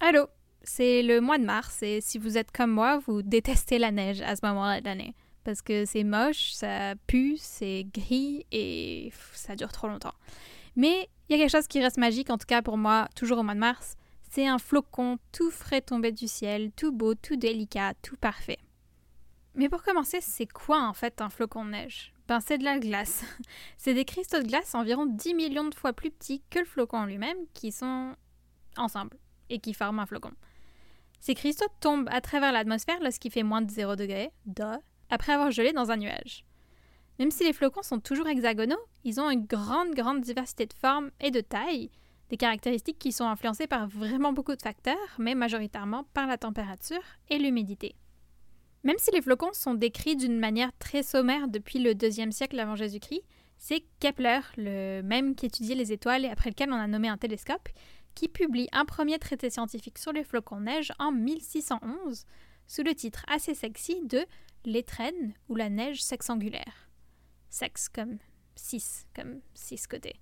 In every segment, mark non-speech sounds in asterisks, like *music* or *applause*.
Allô, c'est le mois de mars et si vous êtes comme moi, vous détestez la neige à ce moment-là de l'année. Parce que c'est moche, ça pue, c'est gris et ça dure trop longtemps. Mais il y a quelque chose qui reste magique, en tout cas pour moi, toujours au mois de mars. C'est un flocon tout frais tombé du ciel, tout beau, tout délicat, tout parfait. Mais pour commencer, c'est quoi en fait un flocon de neige? Ben c'est de la glace. *laughs* c'est des cristaux de glace environ 10 millions de fois plus petits que le flocon lui-même qui sont ensemble et qui forment un flocon. Ces cristaux tombent à travers l'atmosphère lorsqu'il fait moins de 0 degré, après avoir gelé dans un nuage. Même si les flocons sont toujours hexagonaux, ils ont une grande, grande diversité de formes et de tailles, des caractéristiques qui sont influencées par vraiment beaucoup de facteurs, mais majoritairement par la température et l'humidité. Même si les flocons sont décrits d'une manière très sommaire depuis le deuxième siècle avant Jésus-Christ, c'est Kepler, le même qui étudiait les étoiles et après lequel on a nommé un télescope, qui publie un premier traité scientifique sur les flocons neige en 1611 sous le titre assez sexy de L'étrenne ou la neige sexangulaire. Sexe comme six, comme six côtés.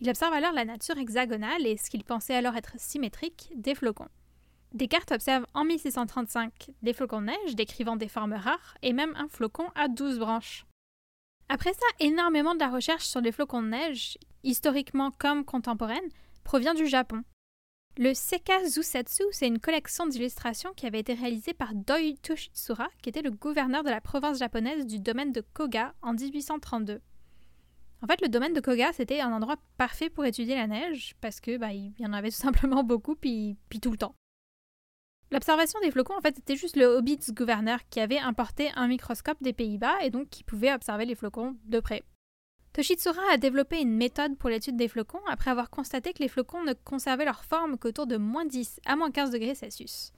Il observe alors la nature hexagonale et ce qu'il pensait alors être symétrique des flocons. Descartes observe en 1635 des flocons de neige décrivant des formes rares et même un flocon à 12 branches. Après ça, énormément de la recherche sur les flocons de neige, historiquement comme contemporaine, provient du Japon. Le Seka Zusetsu, c'est une collection d'illustrations qui avait été réalisée par Doi Toshitsura, qui était le gouverneur de la province japonaise du domaine de Koga en 1832. En fait, le domaine de Koga, c'était un endroit parfait pour étudier la neige, parce que bah, il y en avait tout simplement beaucoup, puis, puis tout le temps. L'observation des flocons, en fait, c'était juste le ce gouverneur qui avait importé un microscope des Pays-Bas et donc qui pouvait observer les flocons de près. Toshitsura a développé une méthode pour l'étude des flocons après avoir constaté que les flocons ne conservaient leur forme qu'autour de moins 10 à moins 15 degrés Celsius.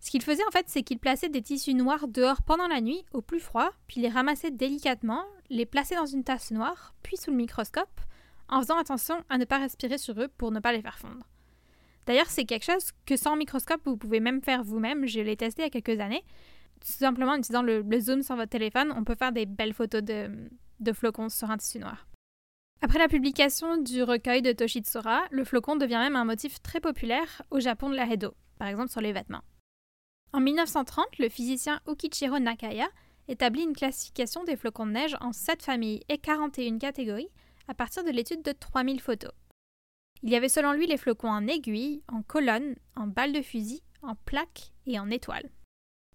Ce qu'il faisait en fait, c'est qu'il plaçait des tissus noirs dehors pendant la nuit, au plus froid, puis les ramassait délicatement, les plaçait dans une tasse noire, puis sous le microscope, en faisant attention à ne pas respirer sur eux pour ne pas les faire fondre. D'ailleurs, c'est quelque chose que sans microscope, vous pouvez même faire vous-même. Je l'ai testé il y a quelques années. Tout simplement en utilisant le, zoom sur votre téléphone, on peut faire des belles photos de, flocons sur un tissu noir. Après la publication du recueil de Toshitsura, le flocon devient même un motif très populaire au Japon de la Edo, par exemple sur les vêtements. En 1930, le physicien Ukichiro Nakaya établit une classification des flocons de neige en 7 familles et 41 catégories à partir de l'étude de 3000 photos. Il y avait selon lui les flocons en aiguille, en colonne, en balle de fusil, en plaque et en étoile.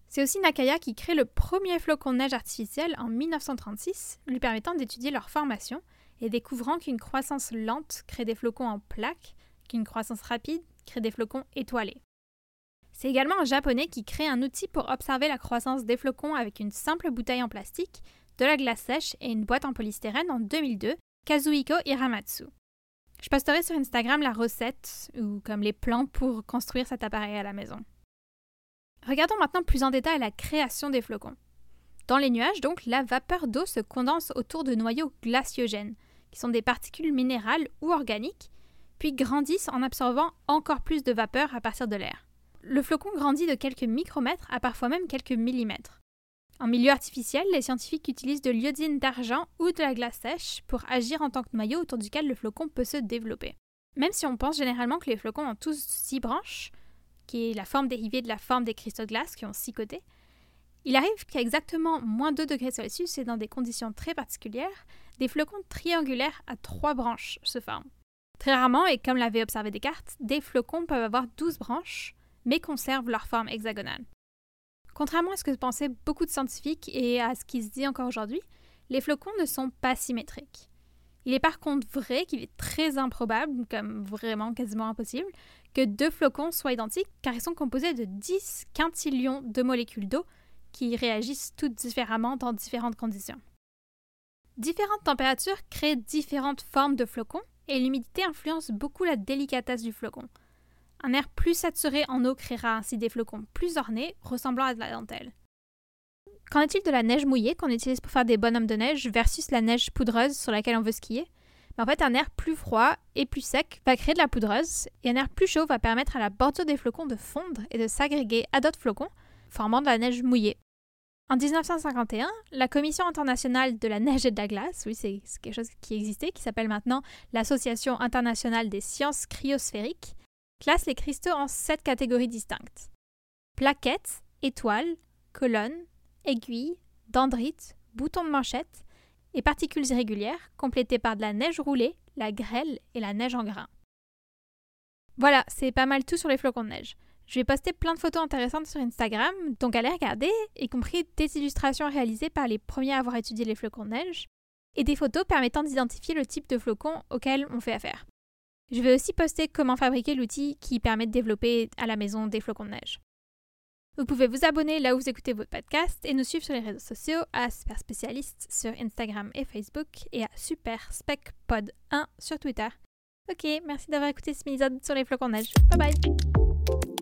C'est aussi Nakaya qui crée le premier flocon de neige artificiel en 1936, lui permettant d'étudier leur formation et découvrant qu'une croissance lente crée des flocons en plaque, qu'une croissance rapide crée des flocons étoilés. C'est également un japonais qui crée un outil pour observer la croissance des flocons avec une simple bouteille en plastique, de la glace sèche et une boîte en polystyrène en 2002, Kazuhiko Hiramatsu. Je posterai sur Instagram la recette ou comme les plans pour construire cet appareil à la maison. Regardons maintenant plus en détail la création des flocons. Dans les nuages, donc, la vapeur d'eau se condense autour de noyaux glaciogènes, qui sont des particules minérales ou organiques, puis grandissent en absorbant encore plus de vapeur à partir de l'air. Le flocon grandit de quelques micromètres à parfois même quelques millimètres. En milieu artificiel, les scientifiques utilisent de l'iodine d'argent ou de la glace sèche pour agir en tant que noyau autour duquel le flocon peut se développer. Même si on pense généralement que les flocons ont tous six branches, qui est la forme dérivée de la forme des cristaux de glace qui ont six côtés, il arrive qu'à exactement moins 2 degrés Celsius et dans des conditions très particulières, des flocons triangulaires à trois branches se forment. Très rarement, et comme l'avait observé Descartes, des flocons peuvent avoir 12 branches, mais conservent leur forme hexagonale. Contrairement à ce que pensaient beaucoup de scientifiques et à ce qui se dit encore aujourd'hui, les flocons ne sont pas symétriques. Il est par contre vrai qu'il est très improbable, comme vraiment quasiment impossible, que deux flocons soient identiques car ils sont composés de 10 quintillions de molécules d'eau qui réagissent toutes différemment dans différentes conditions. Différentes températures créent différentes formes de flocons et l'humidité influence beaucoup la délicatesse du flocon. Un air plus saturé en eau créera ainsi des flocons plus ornés, ressemblant à de la dentelle. Qu'en est-il de la neige mouillée qu'on utilise pour faire des bonhommes de neige versus la neige poudreuse sur laquelle on veut skier? En fait, un air plus froid et plus sec va créer de la poudreuse, et un air plus chaud va permettre à la bordure des flocons de fondre et de s'agréger à d'autres flocons, formant de la neige mouillée. En 1951, la Commission internationale de la neige et de la glace, oui, c'est quelque chose qui existait, qui s'appelle maintenant l'Association internationale des sciences cryosphériques, classe les cristaux en sept catégories distinctes. Plaquettes, étoiles, colonnes, aiguilles, dendrites, boutons de manchette et particules irrégulières, complétées par de la neige roulée, la grêle et la neige en grains. Voilà, c'est pas mal tout sur les flocons de neige. Je vais poster plein de photos intéressantes sur Instagram, donc allez regarder, y compris des illustrations réalisées par les premiers à avoir étudié les flocons de neige, et des photos permettant d'identifier le type de flocon auquel on fait affaire. Je vais aussi poster comment fabriquer l'outil qui permet de développer à la maison des flocons de neige. Vous pouvez vous abonner là où vous écoutez votre podcast et nous suivre sur les réseaux sociaux à Super Spécialiste sur Instagram et Facebook et à Super Spec Pod 1 sur Twitter. Ok, merci d'avoir écouté ce épisode sur les flocons de neige. Bye bye!